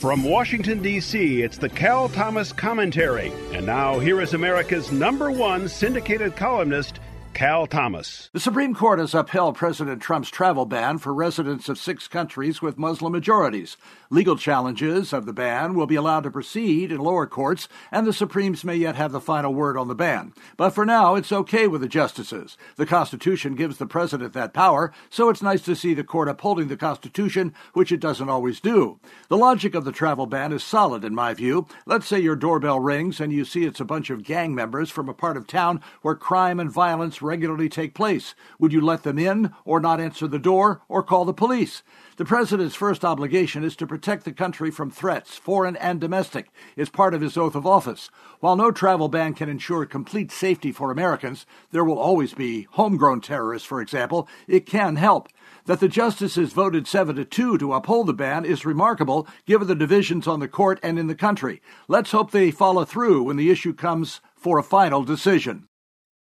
From Washington, D.C., it's the Cal Thomas Commentary. And now, here is America's number one syndicated columnist, Cal Thomas. The Supreme Court has upheld President Trump's travel ban for residents of six countries with Muslim majorities. Legal challenges of the ban will be allowed to proceed in lower courts, and the Supremes may yet have the final word on the ban. But for now, it's okay with the justices. The Constitution gives the president that power, so it's nice to see the court upholding the Constitution, which it doesn't always do. The logic of the travel ban is solid, in my view. Let's say your doorbell rings and you see it's a bunch of gang members from a part of town where crime and violence regularly take place. Would you let them in, or not answer the door, or call the police? The president's first obligation is to protect the country from threats, foreign and domestic, is part of his oath of office. While no travel ban can ensure complete safety for Americans, there will always be homegrown terrorists, for example. It can help. That the justices voted 7 to 2 to uphold the ban is remarkable given the divisions on the court and in the country. Let's hope they follow through when the issue comes for a final decision.